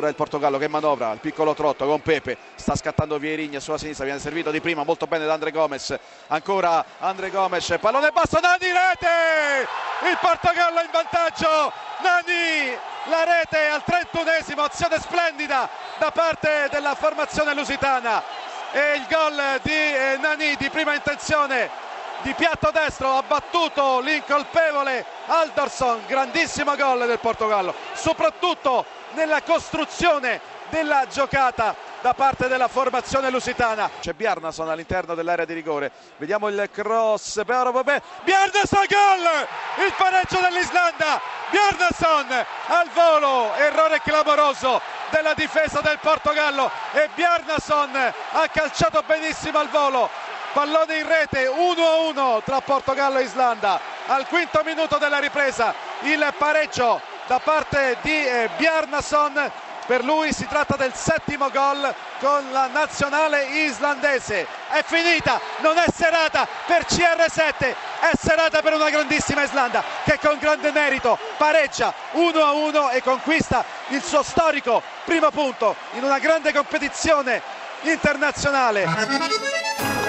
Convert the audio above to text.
ora il Portogallo che manovra il piccolo trotto con Pepe sta scattando Vierigne sulla sinistra viene servito di prima molto bene da Andre Gomes ancora Andre Gomes pallone basso Nani rete! Il Portogallo in vantaggio Nani la rete al 31esimo azione splendida da parte della formazione lusitana. E il gol di eh, Nani di prima intenzione di piatto destro ha battuto l'incolpevole Alderson grandissimo gol del Portogallo soprattutto nella costruzione della giocata da parte della formazione lusitana. C'è Bjarnason all'interno dell'area di rigore. Vediamo il cross Bjarnason gol! Il pareggio dell'Islanda. Bjarnason al volo. Errore clamoroso della difesa del Portogallo. E Bjarnason ha calciato benissimo al volo. Pallone in rete 1-1 tra Portogallo e Islanda. Al quinto minuto della ripresa il pareggio da parte di eh, Bjarnason. Per lui si tratta del settimo gol con la nazionale islandese. È finita, non è serata per CR7 è serata per una grandissima Islanda che con grande merito pareggia 1-1 e conquista il suo storico primo punto in una grande competizione internazionale